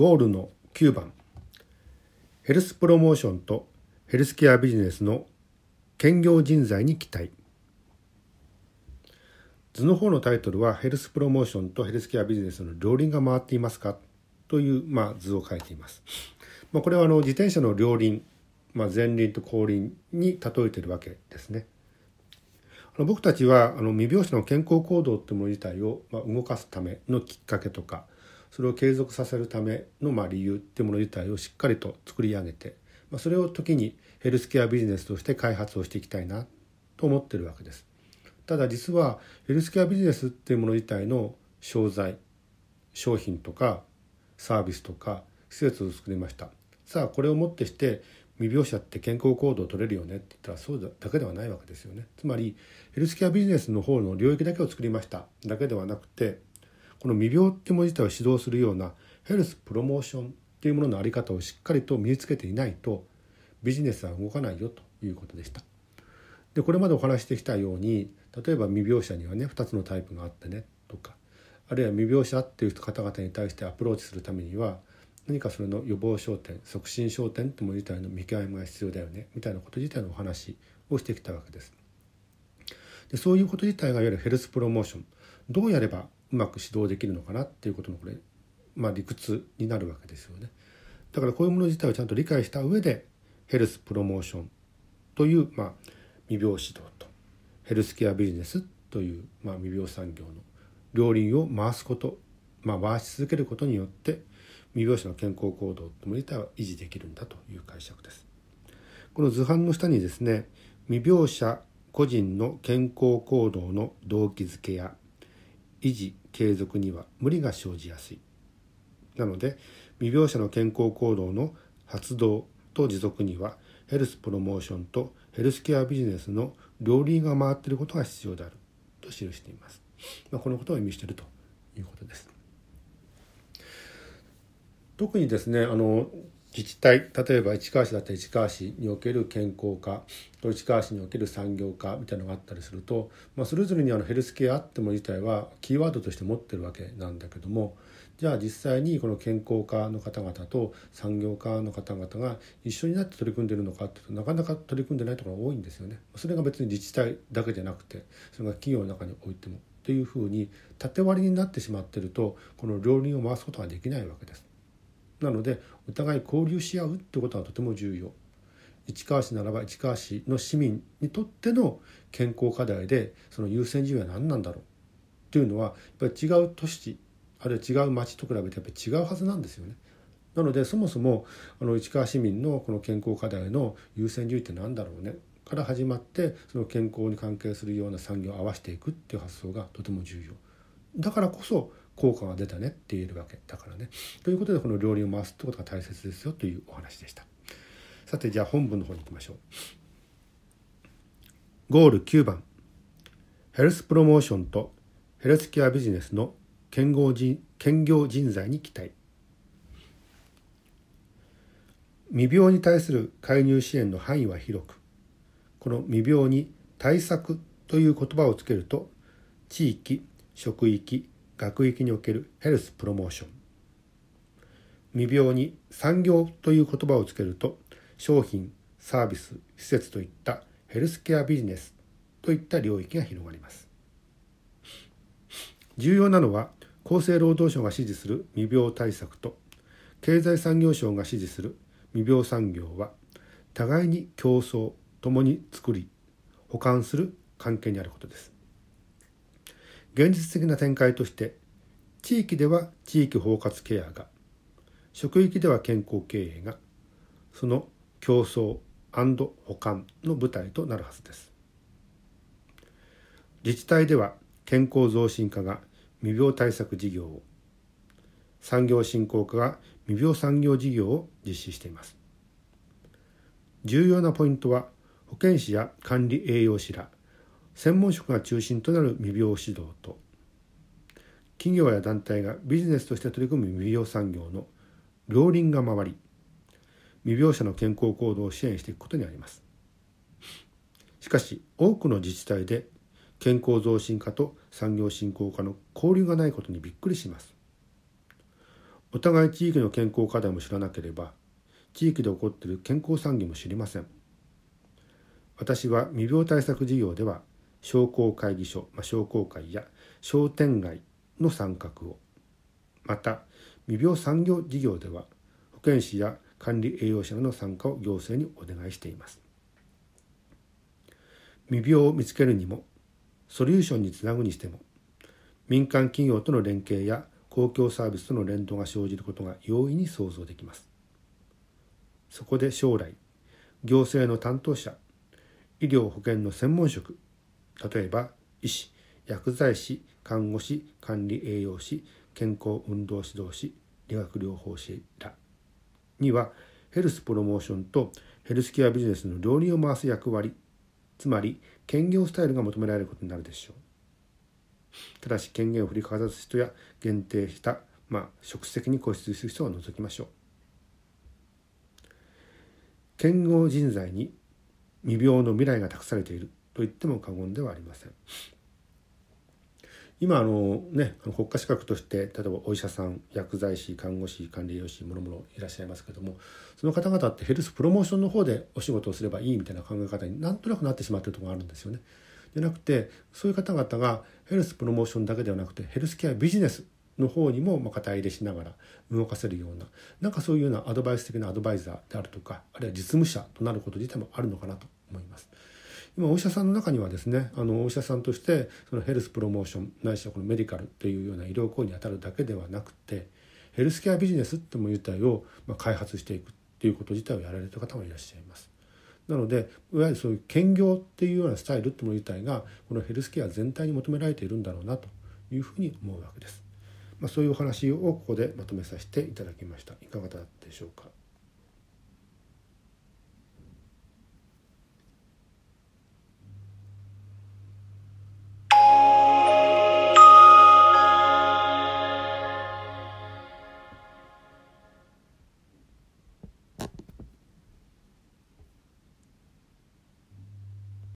ゴールの9番ヘルスプロモーションとヘルスケアビジネスの兼業人材に期待図の方のタイトルはヘルスプロモーションとヘルスケアビジネスの両輪が回っていますか？という、まあ、図を書いています。まあ、これはあの自転車の両輪、まあ、前輪と後輪に例えてるわけですね。あの僕たちはあの未病死の健康行動ってもの自体を、ま、動かすためのきっかけとかそれを継続させるための、まあ、理由ってもの自体をしっかりと作り上げて、まあ、それを時にヘルスケアビジネスとして開発をしていきたいなと思ってるわけです。ただ実はヘルスケアビジネスっていうもの自体の商材商品とかサービスとか施設を作りました。さあこれをもってして未病者って健康行動を取れるよねって言ったらそうだけではないわけですよね。つまりヘルスケアビジネスの方の領域だけを作りました。だけではなくてこの未病っていうもの自体を指導するようなヘルスプロモーションっていうものの在り方をしっかりと身につけていないとビジネスは動かないよということでした。でこれまでお話してきたように例えば未病者にはね2つのタイプがあってねとかあるいは未病者っていう方々に対してアプローチするためには何かそれの予防焦点促進焦点ってもの自体の見極めが必要だよねみたいなこと自体のお話をしてきたわけです。でそういうこと自体がいわゆるヘルスプロモーションどうやればうまく指導できるのかなっていうことのこれ、まあ、理屈になるわけですよね。だからこういうもの自体をちゃんと理解した上でヘルスプロモーションという、まあ、未病指導とヘルスケアビジネスという、まあ、未病産業の両輪を回すこと、まあ、回し続けることによって未病者の健康行動とも自体は維持できるんだという解釈です。この図版の下にですね未病者個人の健康行動の動機づけや維持継続には無理が生じやすいなので未病者の健康行動の発動と持続にはヘルスプロモーションとヘルスケアビジネスの両輪が回っていることが必要であると記しています。まあ、このことを意味しているということです。特にですねあの自治体例えば市川市だったら市川市における健康課と市川市における産業課みたいなのがあったりすると、まあ、それぞれにあのヘルスケアあっても自体はキーワードとして持ってるわけなんだけどもじゃあ実際にこの健康課の方々と産業課の方々が一緒になって取り組んでるのかっていうとなかなか取り組んでないところが多いんですよね。それが別に自治体だけじゃなくてそれが企業の中においてもっていうふうに縦割りになってしまってるとこの両輪を回すことができないわけです。なのでお互い交流し合うってことはとても重要市川市ならば市川市の市民にとっての健康課題でその優先順位は何なんだろうっていうのはやっぱり違う都市あるいは違う町と比べてやっぱり違うはずなんですよね。なのでそもそもあの市川市民のこの健康課題の優先順位って何だろうねから始まってその健康に関係するような産業を合わせていくっていう発想がとても重要。だからこそ効果が出たねって言えるわけだからね。ということでこの両輪を回すってことが大切ですよというお話でした。さてじゃあ本文の方に行きましょう。ゴール9番ヘルスプロモーションとヘルスケアビジネスの兼業人兼業人材に期待未病に対する介入支援の範囲は広くこの未病に対策という言葉をつけると地域職域学域におけるヘルスプロモーション未病に産業という言葉をつけると商品サービス施設といったヘルスケアビジネスといった領域が広がります。重要なのは厚生労働省が指示する未病対策と経済産業省が指示する未病産業は互いに競争共に作り補完する関係にあることです。現実的な展開として地域では地域包括ケアが職域では健康経営がその競争補完の舞台となるはずです。自治体では健康増進課が未病対策事業を産業振興課が未病産業事業を実施しています。重要なポイントは保健師や管理栄養士ら専門職が中心となる未病指導と企業や団体がビジネスとして取り組む未病産業の両輪が回り未病者の健康行動を支援していくことにあります。しかし多くの自治体で健康増進課と産業振興課の交流がないことにびっくりします。お互い地域の健康課題も知らなければ地域で起こっている健康産業も知りません。私は未病対策事業では商工会議所、まあ、商工会や商店街の参画を。また未病産業事業では保健師や管理栄養士の参加を行政にお願いしています。未病を見つけるにもソリューションにつなぐにしても民間企業との連携や公共サービスとの連動が生じることが容易に想像できます。そこで将来行政の担当者医療保険の専門職例えば医師薬剤師看護師管理栄養士健康運動指導士理学療法士らにはヘルスプロモーションとヘルスケアビジネスの両輪を回す役割つまり兼業スタイルが求められることになるでしょう。ただし権限を振りかざす人や限定した、まあ、職責に固執する人は除きましょう。剣豪人材に未病の未来が託されている。と言っても過言ではありません今あのね国家資格として例えばお医者さん薬剤師看護師管理栄養士もろもろいらっしゃいますけどもその方々ってヘルスプロモーションの方でお仕事をすればいいみたいな考え方になんとなくなってしまっているところがあるんですよね。じゃなくてそういう方々がヘルスプロモーションだけではなくてヘルスケアビジネスの方にもま肩入れしながら動かせるようななんかそういうようなアドバイス的なアドバイザーであるとかあるいは実務者となること自体もあるのかなと思います。今お医者さんの中にはですねあのお医者さんとしてそのヘルスプロモーションないしはこのメディカルというような医療行為に当たるだけではなくてヘルスケアビジネスっても自体をま開発していくっていうこと自体をやられる方もいらっしゃいます。なのでいわゆるそういう兼業っていうようなスタイルってもの自体がこのヘルスケア全体に求められているんだろうなというふうに思うわけです。まあ、そういうお話をここでまとめさせていただきました。いかがだったでしょうか？